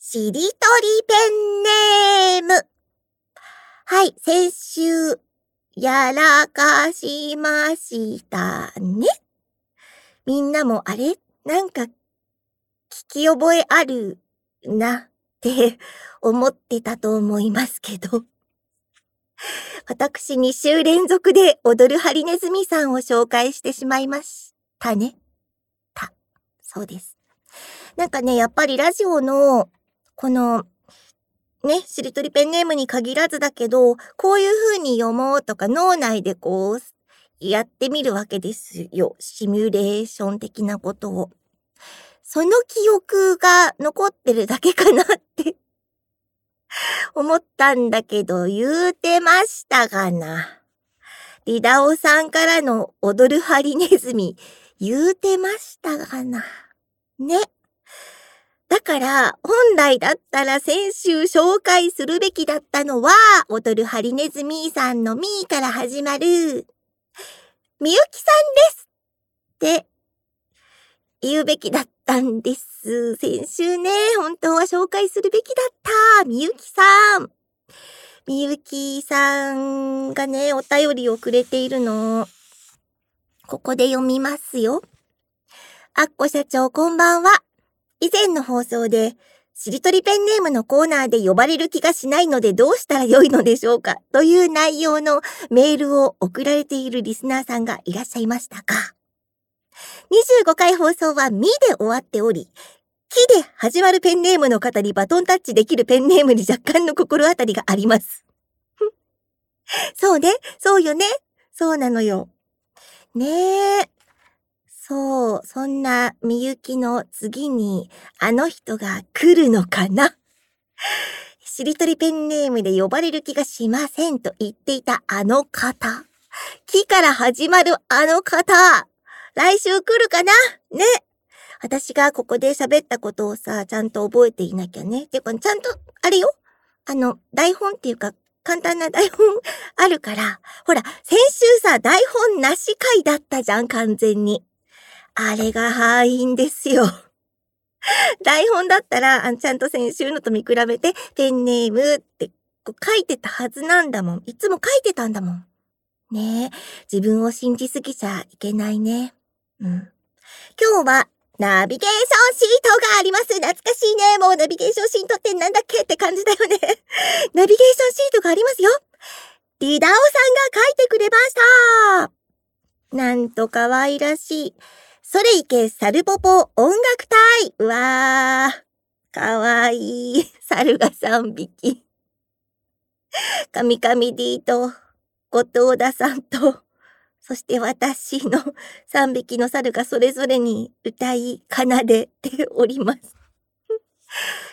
しりとりペンネーム。はい、先週、やらかしましたね。みんなもあれなんか、聞き覚えあるなって 思ってたと思いますけど。私2週連続で踊るハリネズミさんを紹介してしまいましたね。た。そうです。なんかね、やっぱりラジオの、この、ね、しりとりペンネームに限らずだけど、こういう風に読もうとか脳内でこう、やってみるわけですよ。シミュレーション的なことを。その記憶が残ってるだけかなって思ったんだけど、言うてましたがな。リダオさんからの踊るハリネズミ、言うてましたがな。ね。だから、本来だったら先週紹介するべきだったのは、踊るハリネズミーさんのミーから始まる、みゆきさんですって言うべきだったんです。先週ね、本当は紹介するべきだった。みゆきさん。みゆきさんがね、お便りをくれているの。ここで読みますよ。あっこ社長こんばんは。以前の放送で、しりとりペンネームのコーナーで呼ばれる気がしないのでどうしたらよいのでしょうか？という内容のメールを送られているリスナーさんがいらっしゃいましたか？25回放送はみで終わっており、きで始まるペンネームの方にバトンタッチできるペンネームに若干の心当たりがあります。そうね、そうよね、そうなのよ。ねえ。そう、そんなみゆきの次にあの人が来るのかな？しりとりペンネームで呼ばれる気がしませんと言っていたあの方。木から始まるあの方。来週来るかな？ね。私がここで喋ったことをさ、ちゃんと覚えていなきゃね。てか、ちゃんと、あれよ。あの、台本っていうか、簡単な台本 あるから。ほら、先週さ、台本なし回だったじゃん、完全に。あれが敗因ですよ。台本だったら、ちゃんと先週のと見比べて、ペンネームってこう書いてたはずなんだもん。いつも書いてたんだもん。ねえ、自分を信じすぎちゃいけないね。うん。今日は、ナビゲーションシートがあります。懐かしいね。もうナビゲーションシートってなんだっけって感じだよね。ナビゲーションシートがありますよ。リダオさんが書いてくれました。なんと可愛らしい。それいけ、サルポポ音楽隊うわー、かわいい。猿が3匹。カミカミ D と、後藤田さんと、そして私の3匹の猿がそれぞれに歌い奏でております。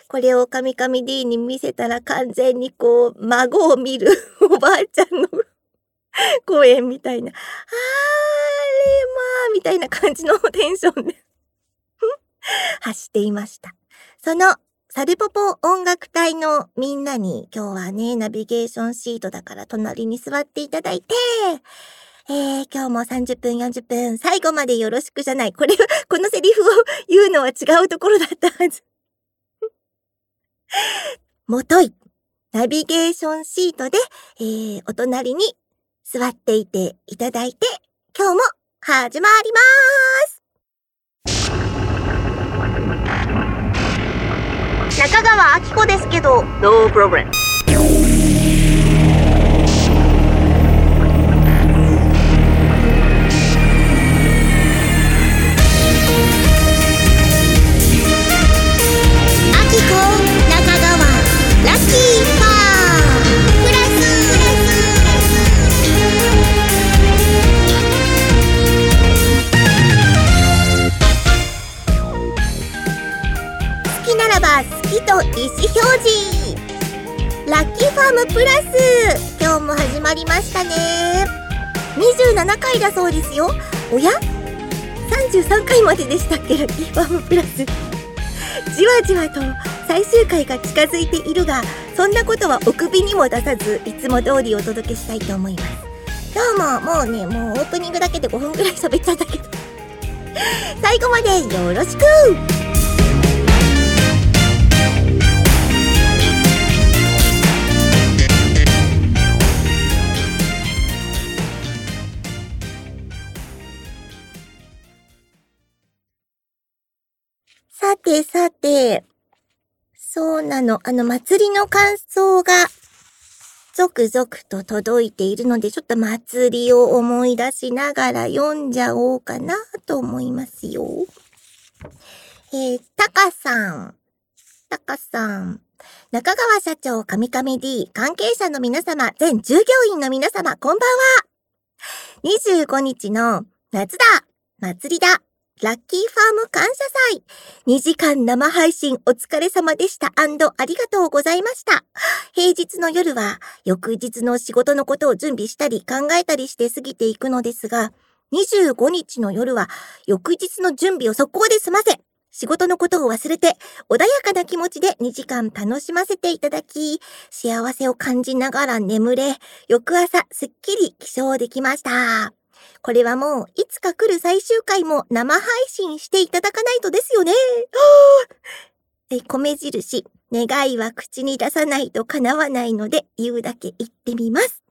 これをカミカミ D に見せたら完全にこう、孫を見るおばあちゃんの 公園みたいな。あーれまあ、みたいな感じのテンションで 走っていました。その、サルポポ音楽隊のみんなに今日はね、ナビゲーションシートだから隣に座っていただいて、えー、今日も30分40分最後までよろしくじゃない。これ、このセリフを言うのは違うところだったはず。もとい、ナビゲーションシートで、えー、お隣に座っていていただいて、今日も始まります中川明子ですけど、No problem. 好きと意思表示。ラッキーファームプラス。今日も始まりましたね。27回だそうですよ。おや？33回まででしたっけラッキーファームプラス。じわじわと最終回が近づいているがそんなことはお首にも出さずいつも通りお届けしたいと思います。今日ももうねもうオープニングだけで5分くらい喋っちゃったけど。最後までよろしく。さてさて、そうなの。あの、祭りの感想が、続々と届いているので、ちょっと祭りを思い出しながら読んじゃおうかなと思いますよ。えー、タカさん。タカさん。中川社長、神々 D、関係者の皆様、全従業員の皆様、こんばんは。25日の夏だ祭りだラッキーファーム感謝祭 !2 時間生配信お疲れ様でしたありがとうございました。平日の夜は翌日の仕事のことを準備したり考えたりして過ぎていくのですが、25日の夜は翌日の準備を速攻で済ませ、仕事のことを忘れて、穏やかな気持ちで2時間楽しませていただき、幸せを感じながら眠れ、翌朝すっきり起床できました。これはもう、いつか来る最終回も生配信していただかないとですよね。え、米印、願いは口に出さないと叶わないので、言うだけ言ってみます。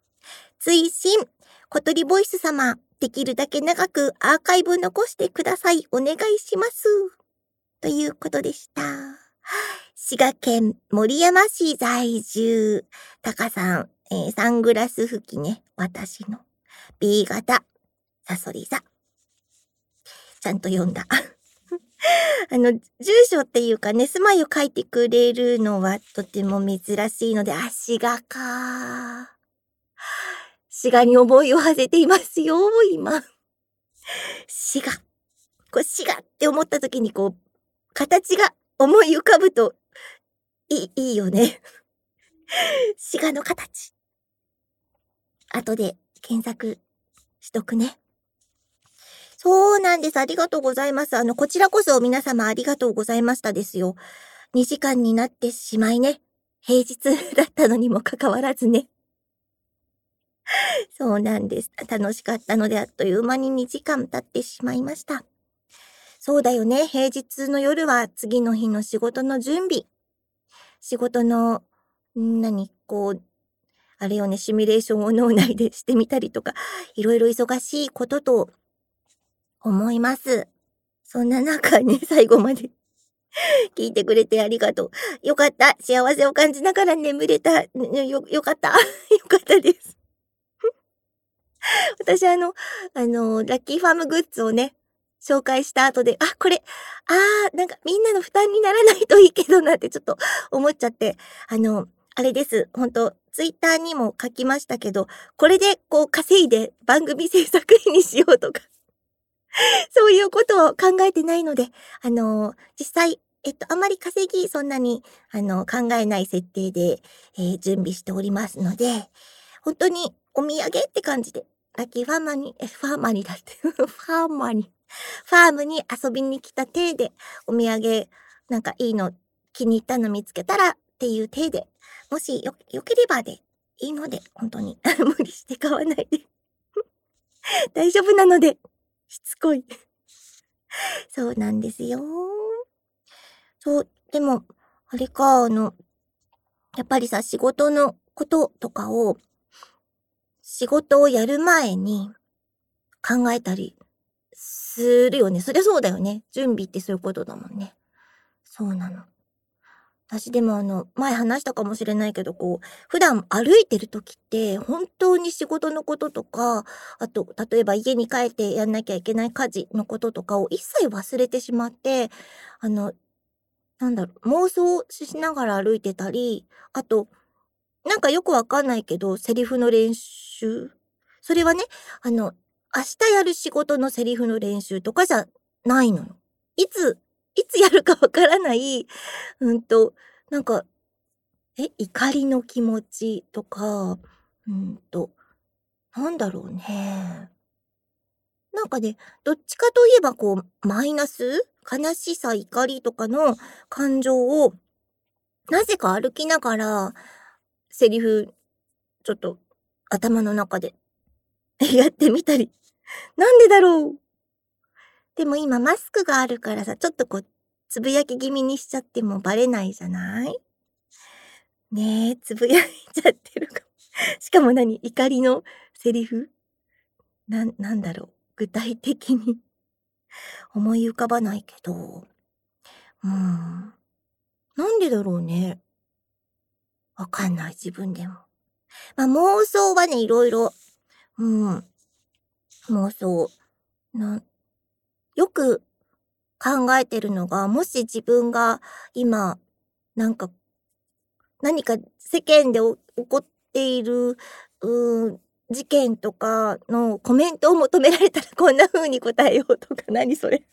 追伸、小鳥ボイス様、できるだけ長くアーカイブ残してください。お願いします。ということでした。滋賀県森山市在住、タカさん、えー、サングラス拭きね、私の B 型、サソリ座。ちゃんと読んだ。あの、住所っていうかね、住まいを書いてくれるのはとても珍しいので、あ、滋賀か。滋賀に思いを馳せていますよ、今。滋賀。こう、滋賀って思った時にこう、形が思い浮かぶと、いい、いいよね。滋賀の形。後で検索しとくね。そうなんです。ありがとうございます。あの、こちらこそ皆様ありがとうございましたですよ。2時間になってしまいね。平日だったのにもかかわらずね。そうなんです。楽しかったのであっという間に2時間経ってしまいました。そうだよね。平日の夜は次の日の仕事の準備。仕事の、何、こう、あれよね、シミュレーションを脳内でしてみたりとか、いろいろ忙しいことと思います。そんな中ね、最後まで 聞いてくれてありがとう。よかった。幸せを感じながら眠れた。よ、よかった。よかったです。私あの、あの、ラッキーファームグッズをね、紹介した後で、あ、これ、あー、なんかみんなの負担にならないといいけどなってちょっと思っちゃって、あの、あれです。本当ツイッターにも書きましたけど、これでこう稼いで番組制作費にしようとか そういうことを考えてないので、あの、実際、えっと、あまり稼ぎそんなに、あの、考えない設定で、えー、準備しておりますので、本当にお土産って感じで、ラッキーファーマーに、え、ファーマーにだって、ファーマーにファームに遊びに来た体で、お土産、なんかいいの、気に入ったの見つけたらっていう体で、もしよ、よければでいいので、本当に 無理して買わないで。大丈夫なので、しつこい そうなんですよ。そう、でも、あれか、あの、やっぱりさ、仕事のこととかを、仕事をやる前に考えたりするよね。そりゃそうだよね。準備ってそういうことだもんね。そうなの。私でもあの、前話したかもしれないけど、こう、普段歩いてる時って、本当に仕事のこととか、あと、例えば家に帰ってやんなきゃいけない家事のこととかを一切忘れてしまって、あの、なんだろう、妄想しながら歩いてたり、あと、なんかよくわかんないけど、セリフの練習それはね、あの、明日やる仕事のセリフの練習とかじゃないのよ。いつ、いつやるかわからない、うんと、なんか、え、怒りの気持ちとか、うんと、なんだろうね。なんかね、どっちかといえばこう、マイナス悲しさ、怒りとかの感情を、なぜか歩きながら、セリフ、ちょっと頭の中で やってみたりなんでだろう？でも今マスクがあるからさ、ちょっとこう、つぶやき気味にしちゃってもバレないじゃない？ねえ、つぶやいちゃってるかも。しかも何？怒りのセリフ？な、なんだろう？具体的に？思い浮かばないけど。うん。なんでだろうね。わかんない、自分でも。まあ、妄想はね、いろいろ、うん。妄想。な、よく考えてるのが、もし自分が今、なんか、何か世間で起こっている、うー事件とかのコメントを求められたらこんな風に答えようとか、何それ？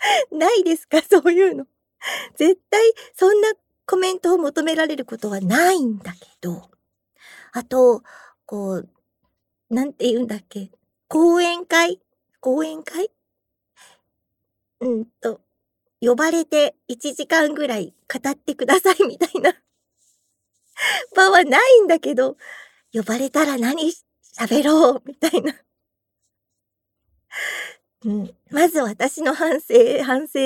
ないですか？そういうの。絶対そんなコメントを求められることはないんだけど。あと、こう、なんて言うんだっけ？講演会？講演会？うん。と、呼ばれて1時間ぐらい語ってくださいみたいな。場はないんだけど、呼ばれたら何喋ろうみたいな。うん。まず私の反省、反省、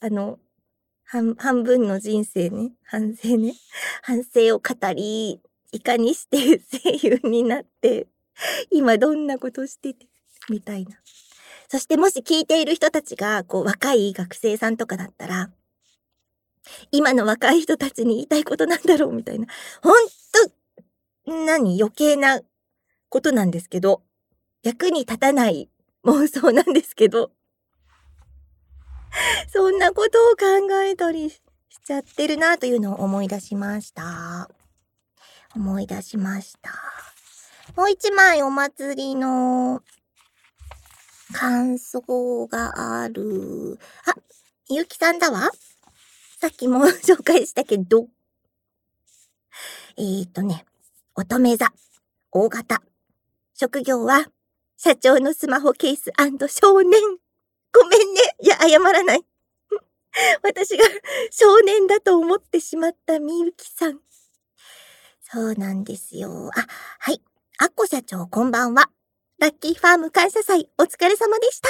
あの、半、半分の人生ね、反省ね、反省を語り、いかにして 声優になって、今どんなことしてて、みたいな。そしてもし聞いている人たちが、こう、若い学生さんとかだったら、今の若い人たちに言いたいことなんだろうみたいな。ほんと、何？余計なことなんですけど、役に立たない妄想なんですけど、そんなことを考えたりしちゃってるなというのを思い出しました。思い出しました。もう一枚お祭りの感想がある。あ、ゆうきさんだわ。さっきも紹介したけど。えーとね、乙女座、大型。職業は、社長のスマホケース少年。ごめんね。いや、謝らない。私が少年だと思ってしまったみゆきさん。そうなんですよ。あ、はい。アッコ社長、こんばんは。ラッキーファーム感謝祭、お疲れ様でした。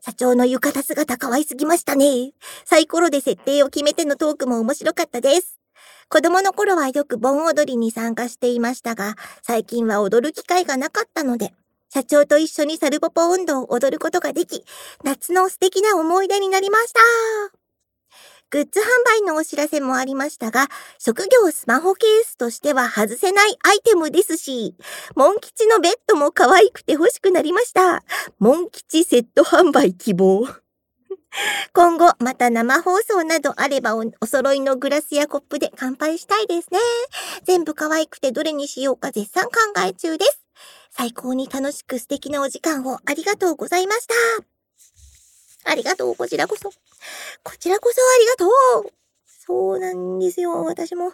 社長の浴衣姿可愛すぎましたね。サイコロで設定を決めてのトークも面白かったです。子供の頃はよく盆踊りに参加していましたが、最近は踊る機会がなかったので、社長と一緒にサルポポ運動を踊ることができ、夏の素敵な思い出になりました。グッズ販売のお知らせもありましたが、職業スマホケースとしては外せないアイテムですし、モン吉のベッドも可愛くて欲しくなりました。モン吉セット販売希望。今後、また生放送などあればお揃いのグラスやコップで乾杯したいですね。全部可愛くてどれにしようか絶賛考え中です。最高に楽しく素敵なお時間をありがとうございました。ありがとう、こちらこそ。こちらこそありがとう。そうなんですよ。私も、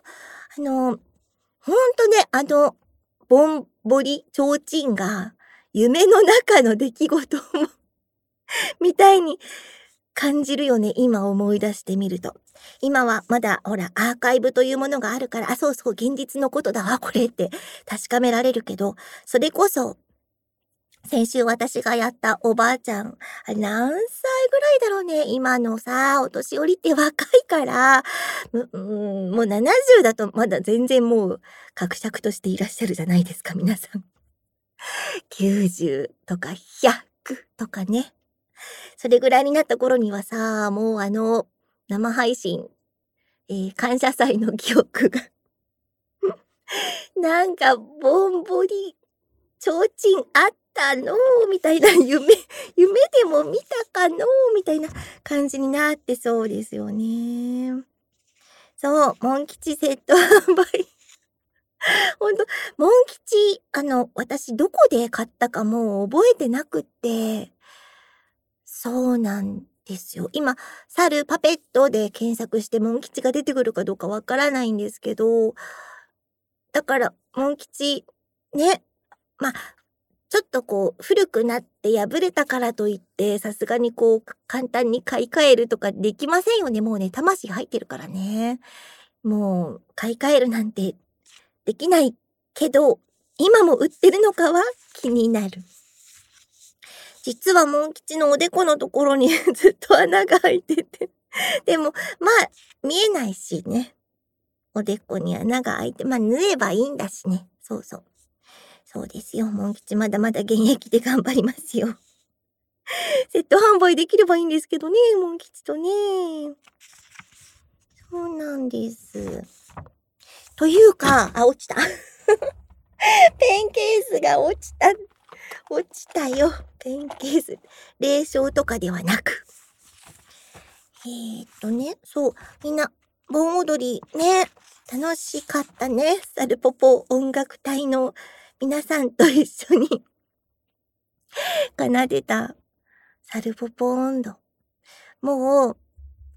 あの、ほんとね、あの、ぼんぼり、ちょうちんが、夢の中の出来事も みたいに感じるよね。今思い出してみると。今はまだ、ほら、アーカイブというものがあるから、あ、そうそう、現実のことだわ、これって確かめられるけど、それこそ、先週私がやったおばあちゃん、何歳ぐらいだろうね。今のさ、お年寄りって若いから、うもう70だとまだ全然もう、格尺としていらっしゃるじゃないですか、皆さん。90とか100とかね。それぐらいになった頃にはさ、もうあの、生配信、えー、感謝祭の記憶が なんか、ぼんぼり、ちょうちんあったの？みたいな 夢、夢でも見たかの？みたいな感じになってそうですよね。そう、モン吉セット販売。ほんと、モン吉、あの、私どこで買ったかもう覚えてなくって、そうなんですよ。今、猿パペットで検索してモン吉が出てくるかどうかわからないんですけど、だから、モン吉、ね、まあ、ちょっとこう、古くなって破れたからといって、さすがにこう、簡単に買い替えるとかできませんよね。もうね、魂入ってるからね。もう、買い替えるなんてできないけど、今も売ってるのかは気になる。実はモン吉のおでこのところに ずっと穴が開いててでも、まあ、見えないしね。おでこに穴が開いて、まあ、縫えばいいんだしね。そうそう。そうですよ。モン吉まだまだ現役で頑張りますよ。セット販売できればいいんですけどね、モン吉とね。そうなんです。というか、あ、落ちた。ペンケースが落ちた。落ちたよ。ペンケース。霊障とかではなく。えー、っとね、そう、みんな、盆踊りね、楽しかったね。サルポポ音楽隊の皆さんと一緒に 奏でたサルポポ音頭。もう、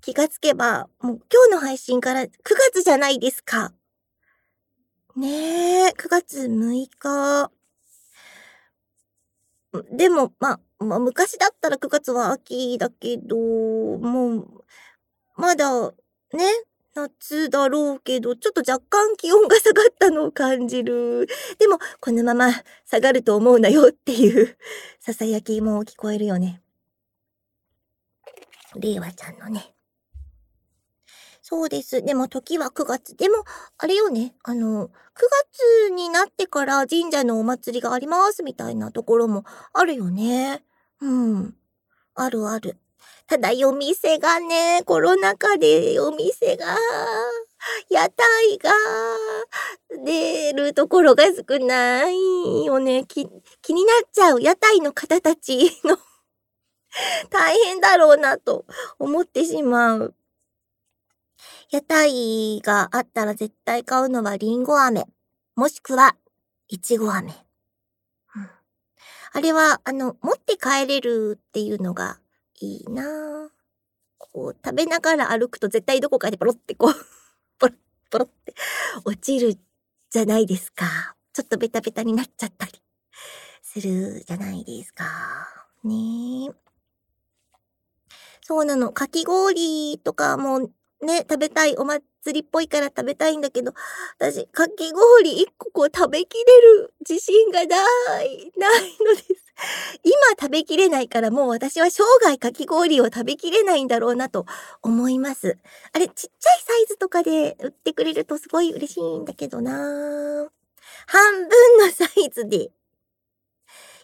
気がつけば、もう今日の配信から9月じゃないですか。ねえ、9月6日。でも、ま、まあ、昔だったら9月は秋だけど、もう、まだ、ね、夏だろうけど、ちょっと若干気温が下がったのを感じる。でも、このまま下がると思うなよっていう、ささやきも聞こえるよね。令和ちゃんのね。そうです。でも時は9月。でも、あれよね。あの、9月になってから神社のお祭りがありますみたいなところもあるよね。うん。あるある。ただ夜店がね、コロナ禍で夜店が、屋台が出るところが少ないよね。気になっちゃう屋台の方たちの 大変だろうなと思ってしまう。屋台があったら絶対買うのはリンゴ飴。もしくは、いちご飴。あれは、あの、持って帰れるっていうのがいいなこう、食べながら歩くと絶対どこかでポロってこう、ポロッ、ポロって落ちるじゃないですか。ちょっとベタベタになっちゃったりするじゃないですか。ね。そうなの。かき氷とかもね、食べたい。お祭りっぽいから食べたいんだけど、私、かき氷一個こう食べきれる自信がない、ないのです。今食べきれないからもう私は生涯かき氷を食べきれないんだろうなと思います。あれ、ちっちゃいサイズとかで売ってくれるとすごい嬉しいんだけどな半分のサイズで。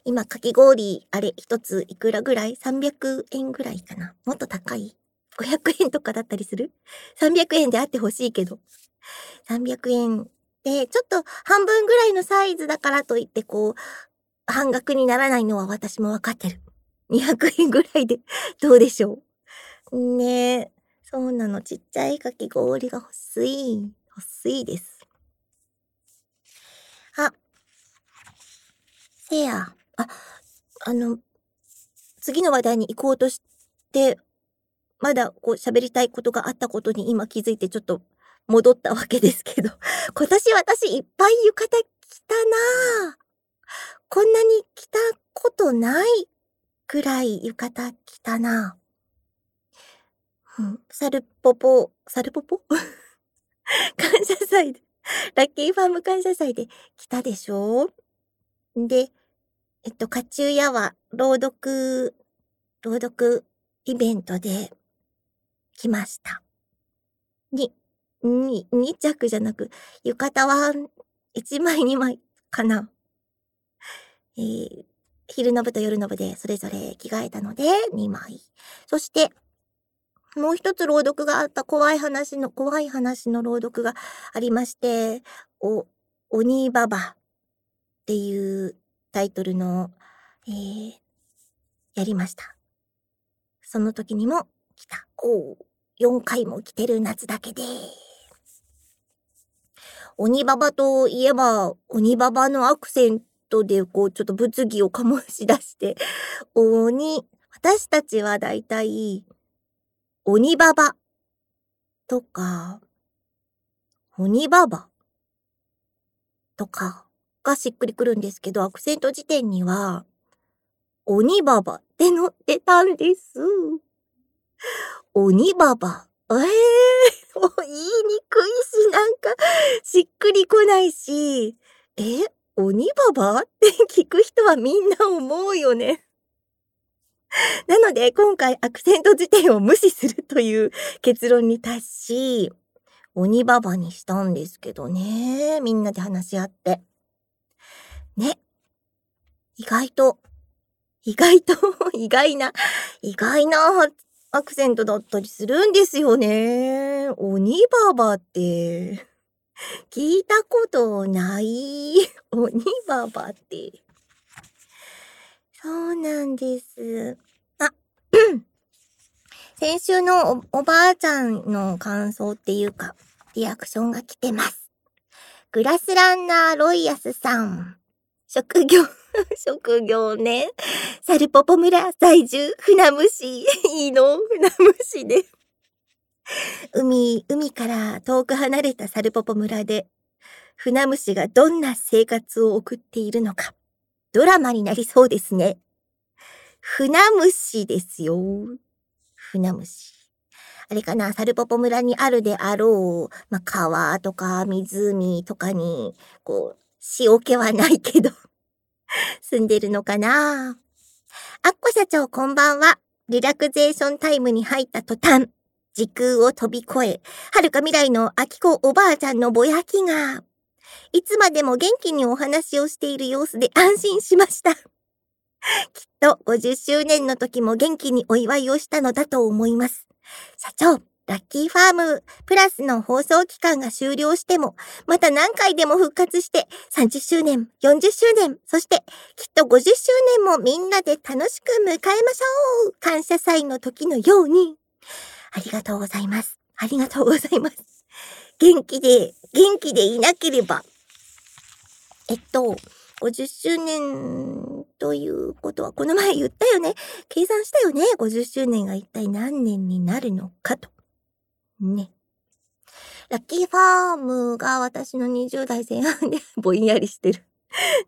今、かき氷、あれ、一ついくらぐらい ?300 円ぐらいかなもっと高い ?500 円とかだったりする ?300 円であってほしいけど。300円で、ちょっと半分ぐらいのサイズだからといって、こう、半額にならないのは私もわかってる。200円ぐらいで どうでしょう？ねえ。そうなの。ちっちゃいかき氷が欲しい。欲しいです。あ。せや。あ、あの、次の話題に行こうとして、まだこう喋りたいことがあったことに今気づいてちょっと戻ったわけですけど、今年私いっぱい浴衣着たなぁ。こんなに着たことないくらい浴衣着たな。うん、サルポポ、サルポポ？感謝祭で、ラッキーファーム感謝祭で来たでしょ？で、えっと、カチューヤは朗読、朗読イベントで来ました。に、に、2着じゃなく、浴衣は1枚2枚かな。えー、昼の部と夜の部でそれぞれ着替えたので2枚。そして、もう一つ朗読があった怖い話の、怖い話の朗読がありまして、お、鬼ババっていうタイトルの、えー、やりました。その時にも来た。おう4回も来てる夏だけで。鬼ババといえば、鬼ババのアクセントトでこうちょっと物議を醸し出して、鬼、私たちはだいたい、鬼ババとか、鬼ババとかがしっくりくるんですけど、アクセント辞典には、鬼ババって載ってたんです。鬼ババ。ええー、もう言いにくいし、なんか、しっくりこないし、え、鬼ババって聞く人はみんな思うよね。なので、今回アクセント辞典を無視するという結論に達し、鬼ババにしたんですけどね。みんなで話し合って。ね。意外と、意外と、意外な、意外なアクセントだったりするんですよね。鬼ババって、聞いたことない。鬼ババって。そうなんです。あ、先週のおばあちゃんの感想っていうか、リアクションが来てます。グラスランナーロイヤスさん。職業、職業ね。サルポポ村在住、船虫。いいの？船虫で。海、海から遠く離れたサルポポ村で、船虫がどんな生活を送っているのか、ドラマになりそうですね。船虫ですよ。船虫。あれかな、サルポポ村にあるであろう、まあ、川とか湖とかに、こう、塩気はないけど 住んでるのかなアッコ社長こんばんは。リラクゼーションタイムに入った途端、時空を飛び越え、遥か未来の秋子おばあちゃんのぼやきが、いつまでも元気にお話をしている様子で安心しました。きっと50周年の時も元気にお祝いをしたのだと思います。社長、ラッキーファームプラスの放送期間が終了しても、また何回でも復活して、30周年、40周年、そしてきっと50周年もみんなで楽しく迎えましょう感謝祭の時のように。ありがとうございます。ありがとうございます。元気で、元気でいなければ。えっと、50周年ということは、この前言ったよね。計算したよね。50周年が一体何年になるのかと。ね。ラッキーファームが私の20代前半で ぼんやりしてる。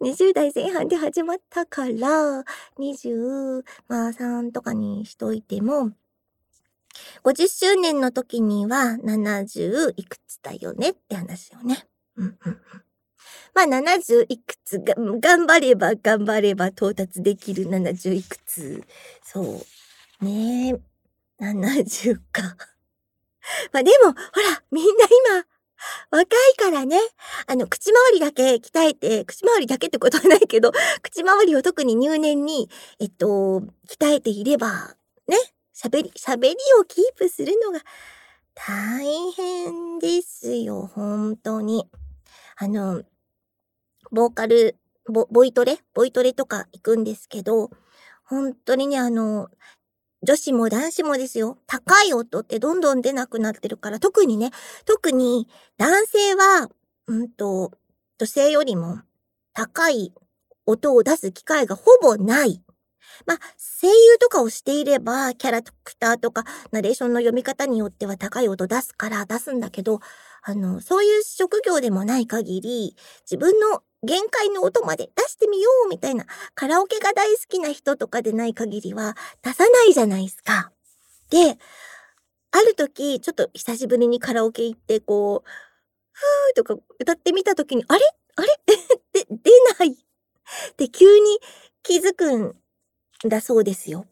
20代前半で始まったから、23とかにしといても、50周年の時には70いくつだよねって話よね。うんうんうん。まあ、70いくつが、頑張れば頑張れば到達できる70いくつ。そう。ねえ。70か。まあでも、ほら、みんな今、若いからね。あの、口周りだけ鍛えて、口周りだけってことはないけど、口周りを特に入念に、えっと、鍛えていれば、ね。喋り、喋りをキープするのが大変ですよ、本当に。あの、ボーカル、ボ、ボイトレ？ボイトレとか行くんですけど、本当にね、あの、女子も男子もですよ。高い音ってどんどん出なくなってるから、特にね、特に男性は、うんと、女性よりも高い音を出す機会がほぼない。まあ、声優とかをしていれば、キャラクターとか、ナレーションの読み方によっては高い音出すから出すんだけど、あの、そういう職業でもない限り、自分の限界の音まで出してみようみたいな、カラオケが大好きな人とかでない限りは出さないじゃないですか。で、ある時、ちょっと久しぶりにカラオケ行って、こう、ふーとか歌ってみた時に、あれ？あれ？で、出ない。って急に気づくんだそうですよ。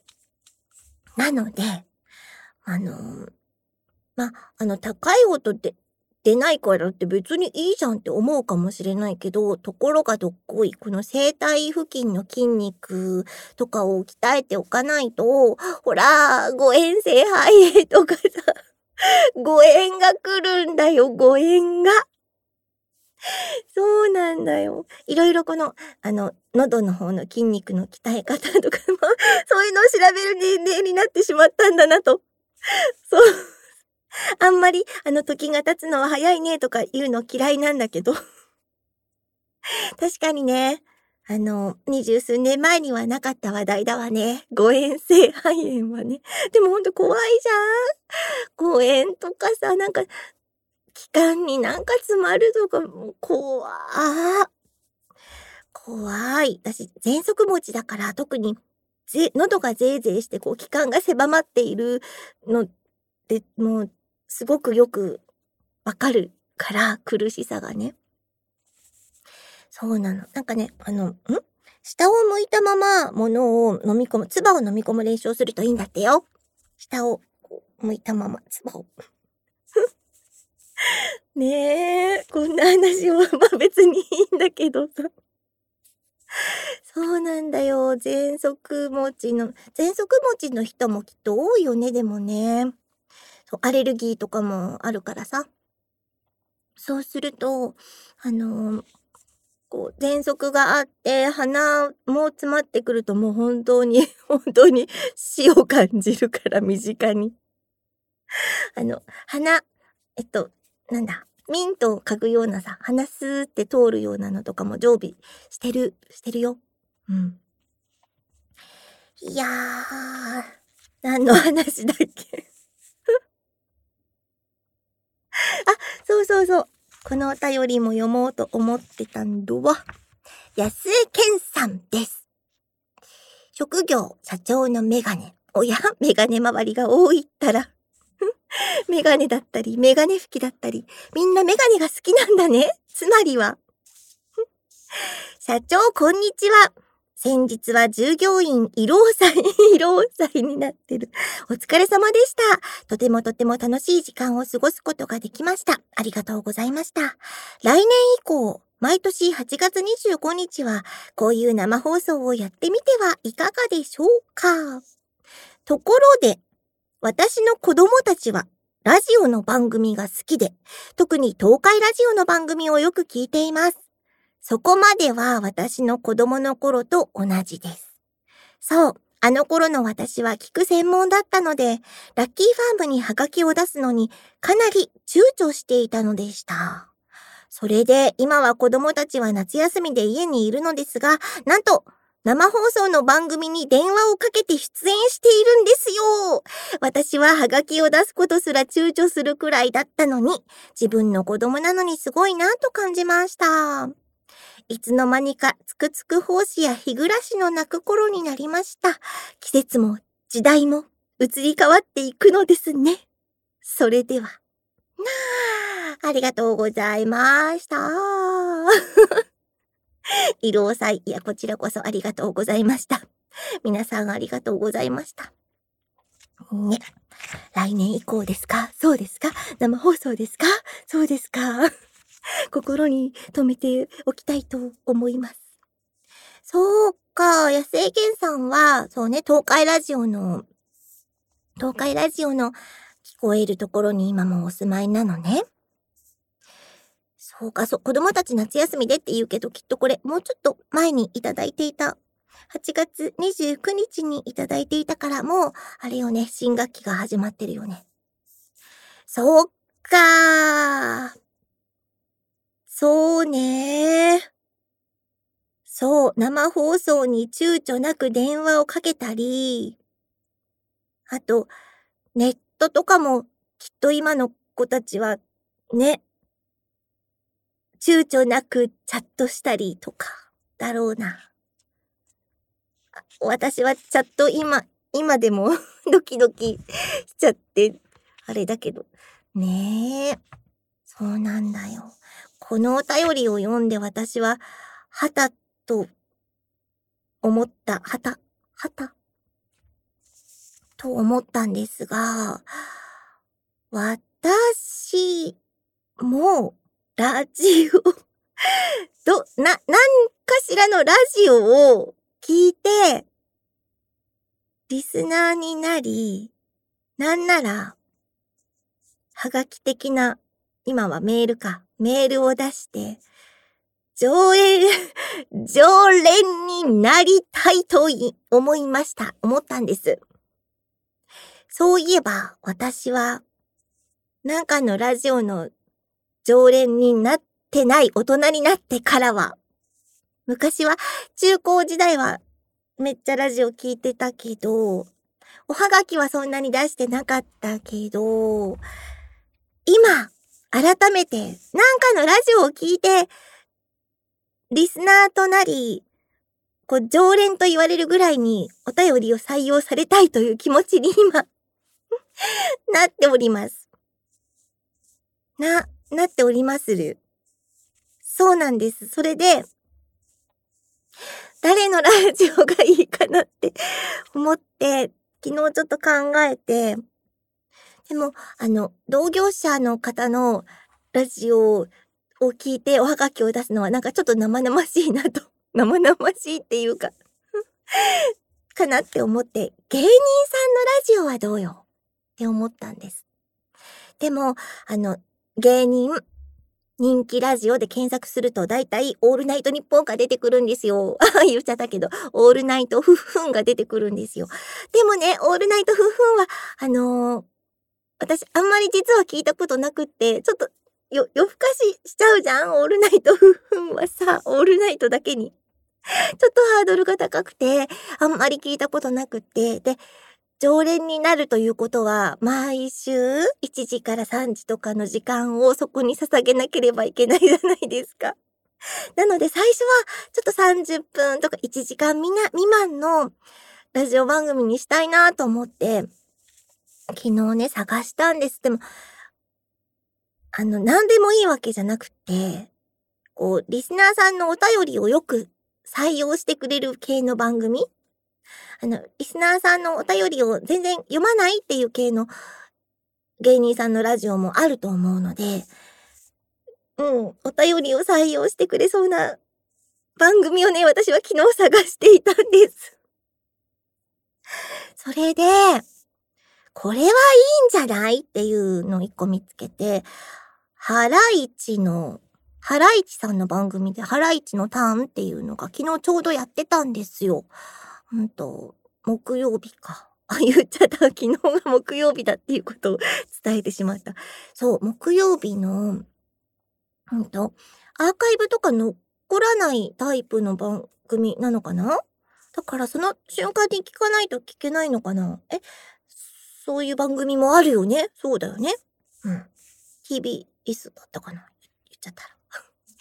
なので、あのま、あの、高い音って出ないからって別にいいじゃんって思うかもしれないけど、ところがどっこい、この声帯付近の筋肉とかを鍛えておかないと、ほら、誤嚥性肺炎とかさ、誤嚥が来るんだよ、誤嚥が。そうなんだよ。いろいろこの、あの、喉の方の筋肉の鍛え方とかも、そういうのを調べる年齢になってしまったんだなと。そう。あんまり、あの、時が経つのは早いねとか言うの嫌いなんだけど。確かにね、あの、二十数年前にはなかった話題だわね。誤嚥性肺炎はね。でもほんと怖いじゃん。誤嚥とかさ、なんか、気管になんか詰まるとか、もう怖怖い。私、喘息持ちだから特に、ぜ、喉がぜいぜいして、こう、気管が狭まっているので、もう、すごくよくわかるから、苦しさがね。そうなの。なんかね、あの、ん？下を向いたまま物を飲み込む、唾を飲み込む練習をするといいんだってよ。下を向いたまま、唾を。ねえ、こんな話は、まあ別にいいんだけどさ。そうなんだよ。喘息持ちの、喘息持ちの人もきっと多いよね、でもね。アレルギーとかもあるからさ。そうすると、あのーこう、喘息があって、鼻も詰まってくるともう本当に、本当に死を感じるから身近に。あの、鼻、えっと、なんだ、ミントを嗅ぐようなさ、鼻スーって通るようなのとかも常備してる、してるよ。うん。いやー、何の話だっけ？あ、そうそうそう。このお便りも読もうと思ってたんだわ。安江健さんです。職業、社長のメガネ。おや、メガネ周りが多いったら。メガネだったり、メガネ拭きだったり、みんなメガネが好きなんだね。つまりは。社長、こんにちは。先日は従業員慰労祭、慰労祭になってる。お疲れ様でした。とてもとても楽しい時間を過ごすことができました。ありがとうございました。来年以降、毎年8月25日は、こういう生放送をやってみてはいかがでしょうか。ところで、私の子供たちは、ラジオの番組が好きで、特に東海ラジオの番組をよく聞いています。そこまでは私の子供の頃と同じです。そう、あの頃の私は聞く専門だったので、ラッキーファームにハガキを出すのにかなり躊躇していたのでした。それで今は子供たちは夏休みで家にいるのですが、なんと生放送の番組に電話をかけて出演しているんですよ。私はハガキを出すことすら躊躇するくらいだったのに、自分の子供なのにすごいなと感じました。いつの間にかつくつく胞子や日暮らしの泣く頃になりました。季節も時代も移り変わっていくのですね。それでは。なあ、ありがとうございました。慰労祭、いや、こちらこそありがとうございました。皆さんありがとうございました。ね。来年以降ですか？そうですか？生放送ですか？そうですか？心に留めておきたいと思います。そうか、野生健さんは、そうね、東海ラジオの、東海ラジオの聞こえるところに今もお住まいなのね。そうか、そう、子供たち夏休みでって言うけど、きっとこれ、もうちょっと前にいただいていた。8月29日にいただいていたから、もう、あれよね、新学期が始まってるよね。そうかーそうねー。そう、生放送に躊躇なく電話をかけたり、あと、ネットとかもきっと今の子たちはね、躊躇なくチャットしたりとか、だろうな。私はチャット今、今でも ドキドキ しちゃって、あれだけど。ねえ。そうなんだよ。このお便りを読んで私は、はたと思った、はた、はた、と思ったんですが、私もラジオど、な、なんかしらのラジオを聞いて、リスナーになり、なんなら、はがき的な、今はメールか、メールを出して、常連、常連になりたいと思いました。思ったんです。そういえば、私は、なんかのラジオの常連になってない大人になってからは、昔は、中高時代は、めっちゃラジオ聞いてたけど、おはがきはそんなに出してなかったけど、今、改めて、なんかのラジオを聞いて、リスナーとなり、こう、常連と言われるぐらいにお便りを採用されたいという気持ちに今 なっております。な、なっておりまする。そうなんです。それで、誰のラジオがいいかなって 思って、昨日ちょっと考えて、でも、あの、同業者の方のラジオを聞いておはがきを出すのはなんかちょっと生々しいなと 生々しいっていうか かなって思って、芸人さんのラジオはどうよって思ったんです。でも、あの、芸人、人気ラジオで検索すると大体オールナイトニッポンが出てくるんですよ。言っちゃったけど、オールナイトフッフンが出てくるんですよ。でもね、オールナイトフッフンは、あのー、私あんまり実は聞いたことなくって、ちょっとよ、夜更かししちゃうじゃん？オールナイトフッフンはさ、オールナイトだけに。ちょっとハードルが高くて、あんまり聞いたことなくって、で、常連になるということは、毎週1時から3時とかの時間をそこに捧げなければいけないじゃないですか。なので最初はちょっと30分とか1時間みな未満のラジオ番組にしたいなと思って、昨日ね、探したんです。でも、あの、何でもいいわけじゃなくて、こう、リスナーさんのお便りをよく採用してくれる系の番組あの、リスナーさんのお便りを全然読まないっていう系の芸人さんのラジオもあると思うので、うん、お便りを採用してくれそうな番組をね、私は昨日探していたんです。それで、これはいいんじゃないっていうのを一個見つけて、ハライチの、ハライチさんの番組でハライチのターンっていうのが昨日ちょうどやってたんですよ。うんと、木曜日か。あ、言っちゃった。昨日が木曜日だっていうことを伝えてしまった。そう、木曜日の、うんと、アーカイブとか残らないタイプの番組なのかな？だからその瞬間に聞かないと聞けないのかな？え、そういう番組もあるよね？そうだよね？うん。TBS だったかな？言っちゃったら。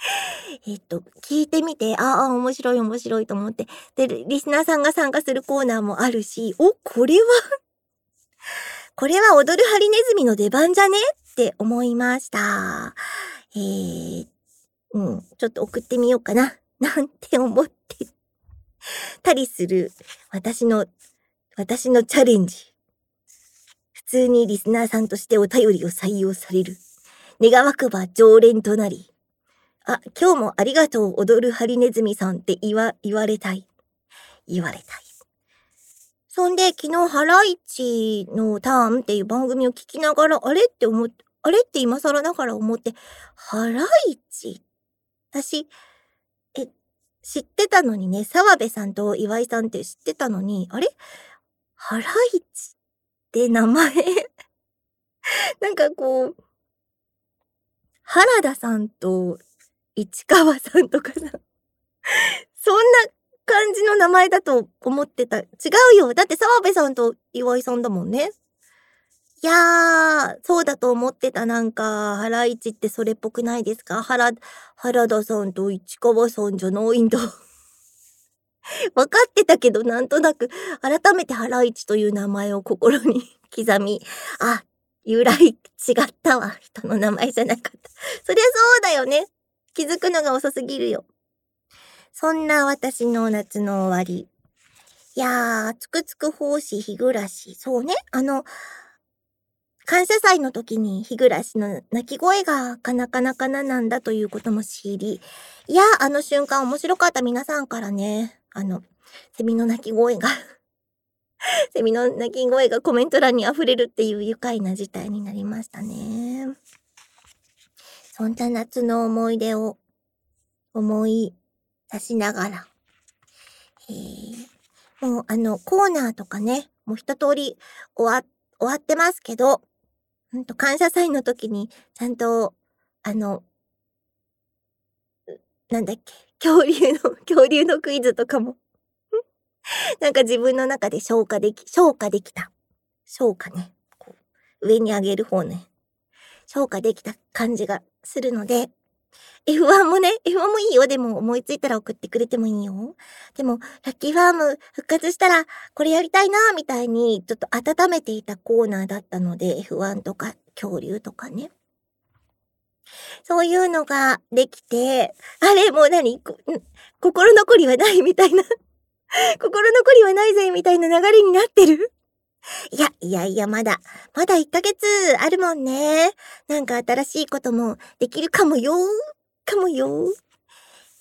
えっと、聞いてみて、ああ、面白い面白いと思って。で、リスナーさんが参加するコーナーもあるし、お、これは これは踊るハリネズミの出番じゃね？って思いました。えー、うん、ちょっと送ってみようかな。なんて思ってたりする私の、私のチャレンジ。普通にリスナーさんとしてお便りを採用される。願わくば常連となり、あ、今日もありがとう、踊るハリネズミさんって言わ、言われたい。言われたい。そんで、昨日、ハライチのターンっていう番組を聞きながら、あれって思って、あれって今更ながら思って、ハライチ？私、え、知ってたのにね、澤部さんと岩井さんって知ってたのに、あれ？ハライチって名前？なんかこう、原田さんと市川さんとかさ、そんな感じの名前だと思ってた。違うよ。だって澤部さんと岩井さんだもんね。いやー、そうだと思ってた。なんか、原市ってそれっぽくないですか？原、原田さんと市川さんじゃないんだ。分かってたけど、なんとなく、改めて原市という名前を心に 刻み、あ、由来違ったわ。人の名前じゃなかった。そりゃそうだよね。気づくのが遅すぎるよ。そんな私の夏の終わり。いやー、つくつく奉仕日暮らし。そうね。あの、感謝祭の時に日暮らしの泣き声がかなかなかななんだということも知り。いや、あの瞬間面白かった皆さんからね、あの、セミの鳴き声が セミの鳴き声がコメント欄に溢れるっていう愉快な事態になりましたね。そんな夏の思い出を思い出しながら、えー、もうあのコーナーとかね、もう一通り終わ、終わってますけど、んと感謝祭の時にちゃんと、あの、なんだっけ、恐竜の、恐竜のクイズとかも なんか自分の中で消化でき、消化できた。消化ね。こう上に上げる方ね。消化できた感じがするので、F1 もね、F1 もいいよ。でも思いついたら送ってくれてもいいよ。でも、ラッキーファーム復活したら、これやりたいな、みたいに、ちょっと温めていたコーナーだったので、F1 とか恐竜とかね。そういうのができて、あれ、もう何？心残りはないみたいな 心残りはないぜみたいな流れになってるいや、いやいや、まだ、まだ1ヶ月あるもんね。なんか新しいこともできるかもよかもよ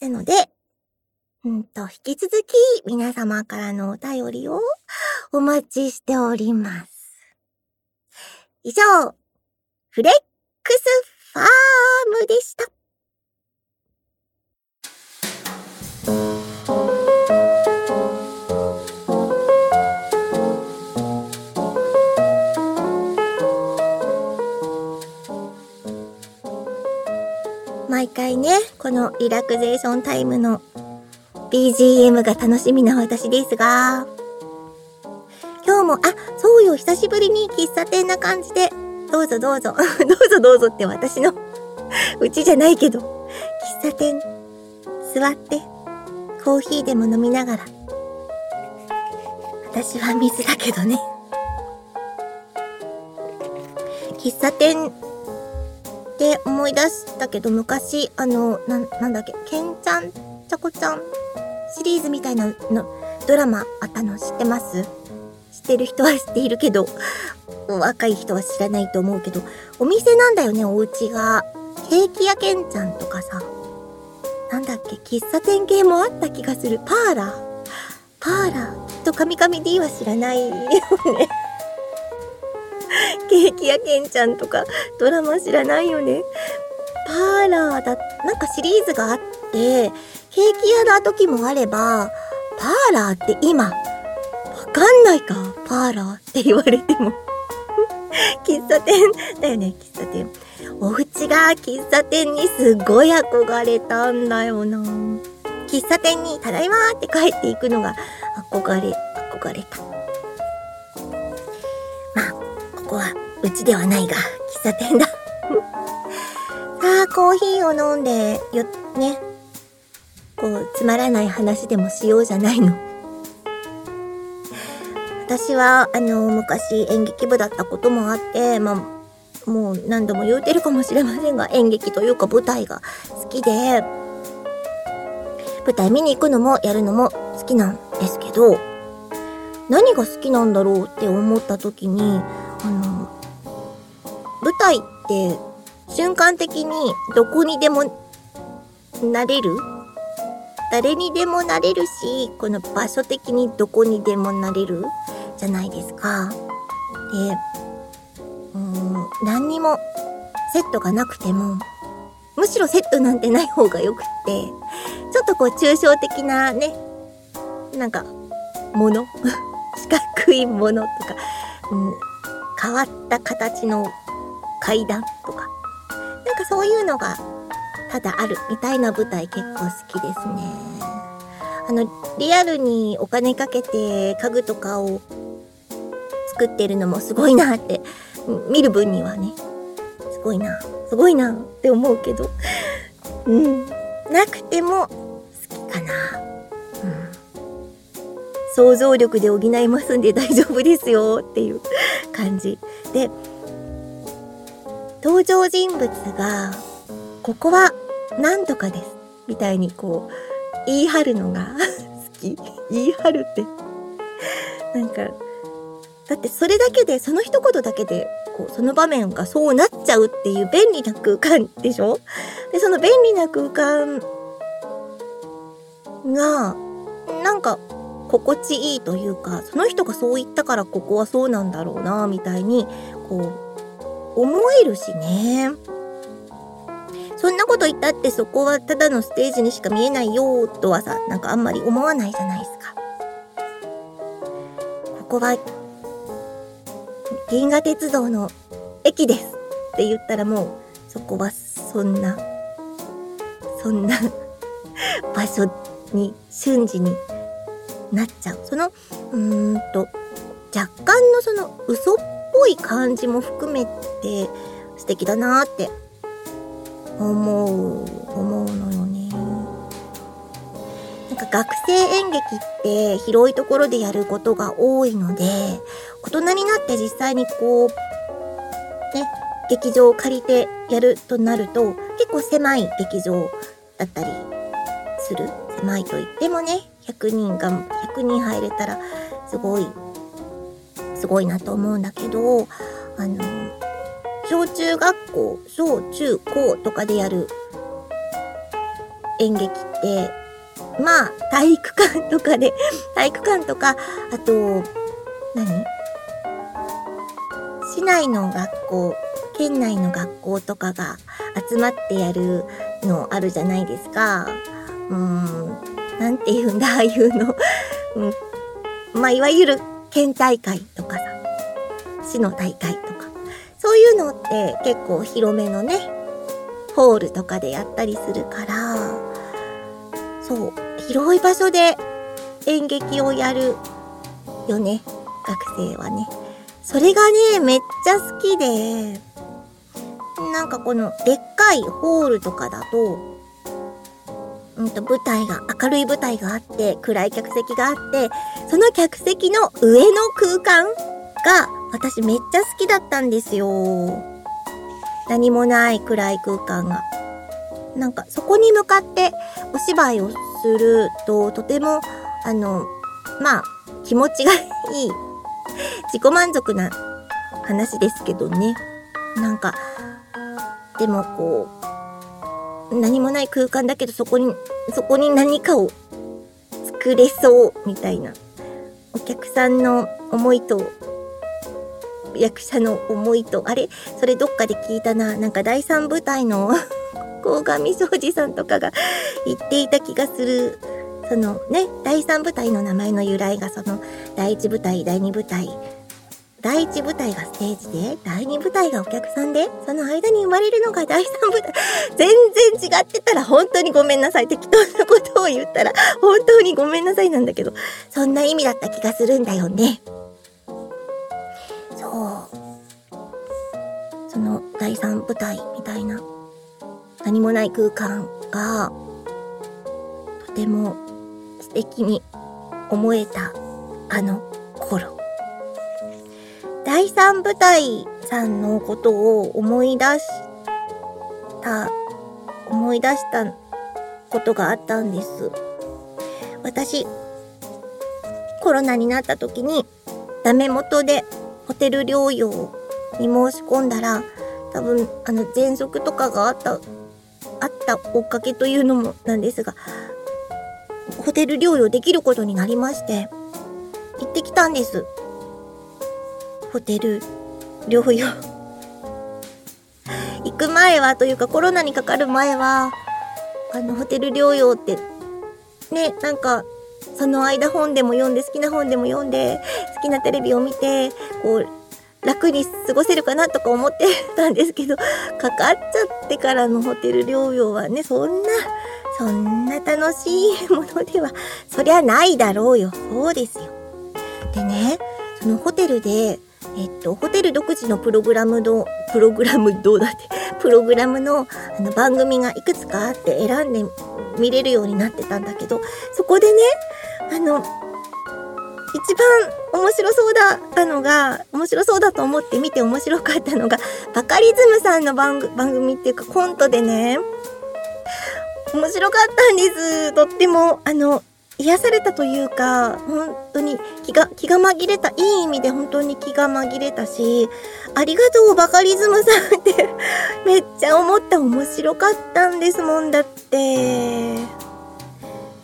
なので、うんと、引き続き皆様からのお便りをお待ちしております。以上、フレックスファームでした。毎回ね、このリラクゼーションタイムの BGM が楽しみな私ですが、今日も、あ、そうよ、久しぶりに喫茶店な感じで、どうぞ どうぞ、どうぞどうぞって私の うちじゃないけど、喫茶店、座って、コーヒーでも飲みながら。私は水だけどね。喫茶店って思い出したけど、昔、あの、な、なんだっけ、ケンちゃん、ちゃこちゃんシリーズみたいなの、ドラマあったの知ってます？知ってる人は知っているけど、若い人は知らないと思うけど、お店なんだよね、お家が。ケーキ屋けんちゃんとかさ、なんだっけ、喫茶店系もあった気がする。パーラー。パーラー。きっとカミカミ D は知らないよね。ケーキ屋けんちゃんとかドラマ知らないよね。パーラーだ、なんかシリーズがあって、ケーキ屋の時もあれば、パーラーって今、わかんないかパーラーって言われても 喫茶店だよね、喫茶店。お家が喫茶店にすごい憧れたんだよな。喫茶店にただいまーって帰っていくのが憧れ、憧れた。ここはうちではないが、喫茶店だ。さ あ、コーヒーを飲んで、よ、ね、こう、つまらない話でもしようじゃないの。私は、あの、昔演劇部だったこともあって、まあ、もう何度も言うてるかもしれませんが、演劇というか舞台が好きで、舞台見に行くのもやるのも好きなんですけど、何が好きなんだろうって思った時に、あの、舞台って瞬間的にどこにでもなれる？誰にでもなれるし、この場所的にどこにでもなれる？じゃないですか。で、うーん、何にもセットがなくても、むしろセットなんてない方がよくって、ちょっとこう抽象的なね、なんか、もの？四角いものとか、うん、変わった形の階段とか、なんかそういうのがただあるみたいな舞台結構好きですね。あの、リアルにお金かけて家具とかを作ってるのもすごいなって、見る分にはね、すごいな、すごいなって思うけど、うん、なくても好きかな。うん。想像力で補いますんで大丈夫ですよっていう感じ。で、登場人物がここはなんとかです。みたいにこう、言い張るのが 好き。言い張るってなんか、だってそれだけで、その一言だけで、こう、その場面がそうなっちゃうっていう便利な空間でしょ？で、その便利な空間が、なんか、心地いいというか、その人がそう言ったからここはそうなんだろうな、みたいに、こう、思えるしね。そんなこと言ったってそこはただのステージにしか見えないよとはさ、なんかあんまり思わないじゃないですか。ここは、銀河鉄道の駅ですって言ったらもう、そこはそんな、そんな場所に、瞬時になっちゃう。その、うーんと、若干のその嘘っぽい感じも含めて素敵だなーって思う、思うのよね。なんか学生演劇って広いところでやることが多いので、大人になって実際にこう、ね、劇場を借りてやるとなると、結構狭い劇場だったりする。狭いと言ってもね、100人が、100人入れたら、すごい、すごいなと思うんだけど、あの、小中学校、小中高とかでやる演劇って、まあ、体育館とかで、体育館とか、あと、何？市内の学校、県内の学校とかが集まってやるのあるじゃないですか。うーん、なんて言うんだ、ああいうの。うん、まあ、いわゆる県大会とかさ、市の大会とか。そういうのって結構広めのね、ホールとかでやったりするから、そう、広い場所で演劇をやるよね、学生はね。それがね、めっちゃ好きで、なんかこのでっかいホールとかだと、うんと舞台が、明るい舞台があって、暗い客席があって、その客席の上の空間が私めっちゃ好きだったんですよ。何もない暗い空間が。なんかそこに向かってお芝居をするととても、あの、まあ、気持ちがいい、自己満足な話ですけどね。なんか、でもこう、何もない空間だけどそこに、そこに何かを作れそうみたいな。お客さんの思いと、役者の思いと、あれ？それどっかで聞いたな。なんか第三舞台の 鴻上庄司さんとかが言っていた気がする。そのね、第三舞台の名前の由来がその第一舞台、第二舞台、第一舞台がステージで、第二舞台がお客さんで、その間に生まれるのが第三舞台。全然違ってたら本当にごめんなさい。適当なことを言ったら本当にごめんなさいなんだけど、そんな意味だった気がするんだよね。そう。その第三舞台みたいな何もない空間がとても素敵に思えたあの頃。第三舞台さんのことを思い出した、思い出したことがあったんです。私、コロナになった時にダメ元でホテル療養に申し込んだら、多分、あの、喘息とかがあった、あったおかげというのもなんですが、ホテル療養できることになりまして、行ってきたんです。ホテル療養。行く前はというかコロナにかかる前はあのホテル療養ってねなんかその間本でも読んで好きな本でも読んで好きなテレビを見てこう楽に過ごせるかなとか思って たんですけどかかっちゃってからのホテル療養はねそんなそんな楽しいものではそりゃないだろうよ。そうですよ。でねそのホテルでえっと、ホテル独自のプログラムの、プログラムどうだって、プログラムのあの番組がいくつかあって選んで見れるようになってたんだけど、そこでね、あの、一番面白そうだったのが、面白そうだと思って見て面白かったのが、バカリズムさんの番組っていうかコントでね、面白かったんです。とっても、あの、癒されたというか、本当に気が、気が紛れた、いい意味で本当に気が紛れたし、ありがとうバカリズムさんって めっちゃ思った面白かったんですもんだって。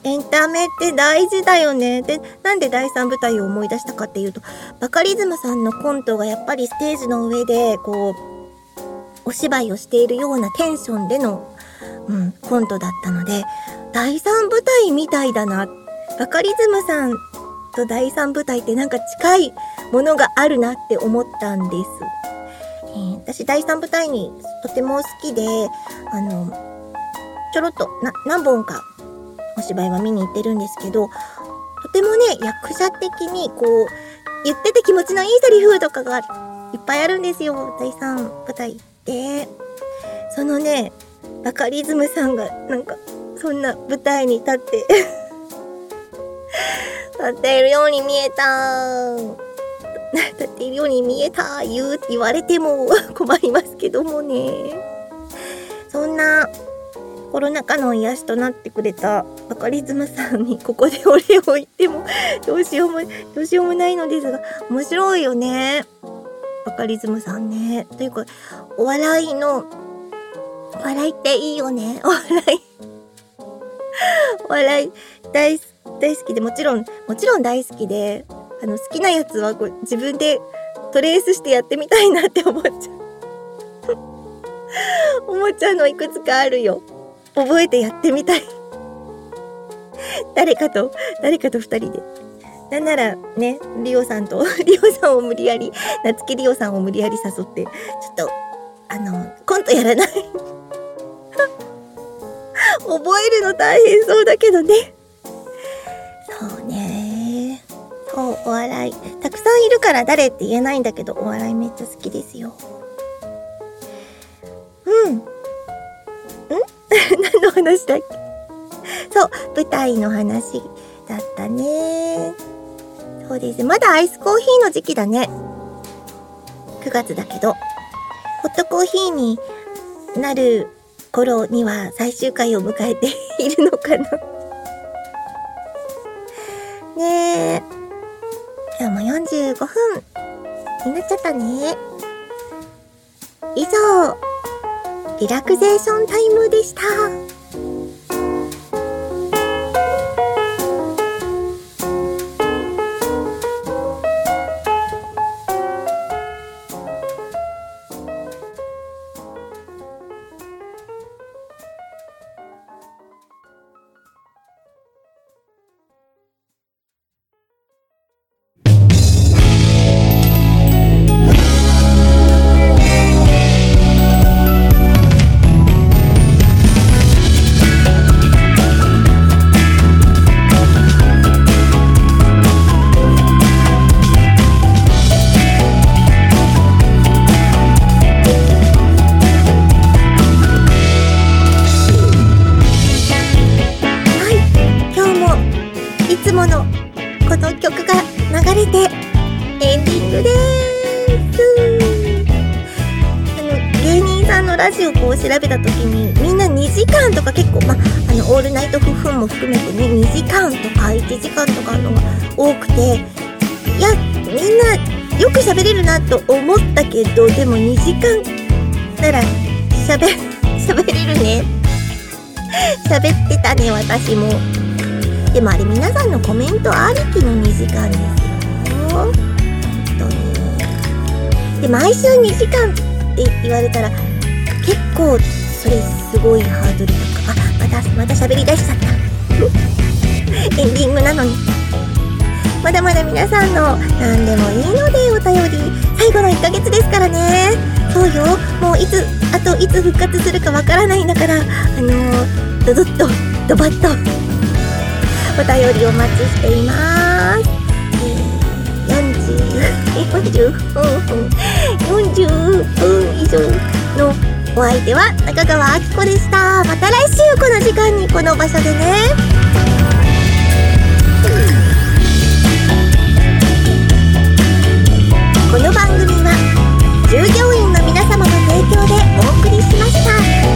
エンタメって大事だよね。で、なんで第3舞台を思い出したかっていうと、バカリズムさんのコントがやっぱりステージの上で、こう、お芝居をしているようなテンションでの、うん、コントだったので、第3舞台みたいだなってバカリズムさんと第三舞台ってなんか近いものがあるなって思ったんです。えー、私第三舞台にとても好きで、あの、ちょろっとな何本かお芝居は見に行ってるんですけど、とてもね、役者的にこう、言ってて気持ちのいいセリフとかがいっぱいあるんですよ。第三舞台で。そのね、バカリズムさんがなんか、そんな舞台に立って 立 っているように見えた。立っているように見えた。言う、言われても 困りますけどもね。そんなコロナ禍の癒しとなってくれたバカリズムさんにここでお礼を言ってもどうしようも、どうしようもないのですが、面白いよね。バカリズムさんね。というか、お笑いの、お笑いっていいよね。お笑い。お笑い大好大好きで、もちろん、もちろん大好きで、あの、好きなやつはこう自分でトレースしてやってみたいなって 思っちゃう。思っちゃうのいくつかあるよ。覚えてやってみたい。誰かと、誰かと二人で。なんならね、リオさんと、リオさんを無理やり、夏木リオさんを無理やり誘って、ちょっと、あの、コントやらない覚えるの大変そうだけどね。お笑い。たくさんいるから誰って言えないんだけど、お笑いめっちゃ好きですよ。うん。ん？何の話だっけ？そう、舞台の話だったね。そうです。まだアイスコーヒーの時期だね。9月だけど。ホットコーヒーになる頃には最終回を迎えているのかな5分になっちゃったね。以上、リラクゼーションタイムでした。を調べた時にみんな2時間とか結構、まあ、のオールナイト夫婦も含めてね2時間とか1時間とかのが多くていやみんなよく喋れるなと思ったけどでも2時間なら喋 喋れるね。喋ってたね私も。でもあれ皆さんのコメントありきの2時間ですよ。本当に。で毎週2時間って言われたら結構それすごいハードルとか。あまたまた喋りだしちゃった。エンディングなのに。まだまだ皆さんの何でもいいのでお便り最後の1ヶ月ですからね。そうよ。もういつあといつ復活するかわからないんだから。あのー、ドドッとドバッと。お便りお待ちしています、えー、40, 40分40分以上のお相手は中川明子でしたまた来週この時間にこの場所でねこの番組は従業員の皆様の提供でお送りしました。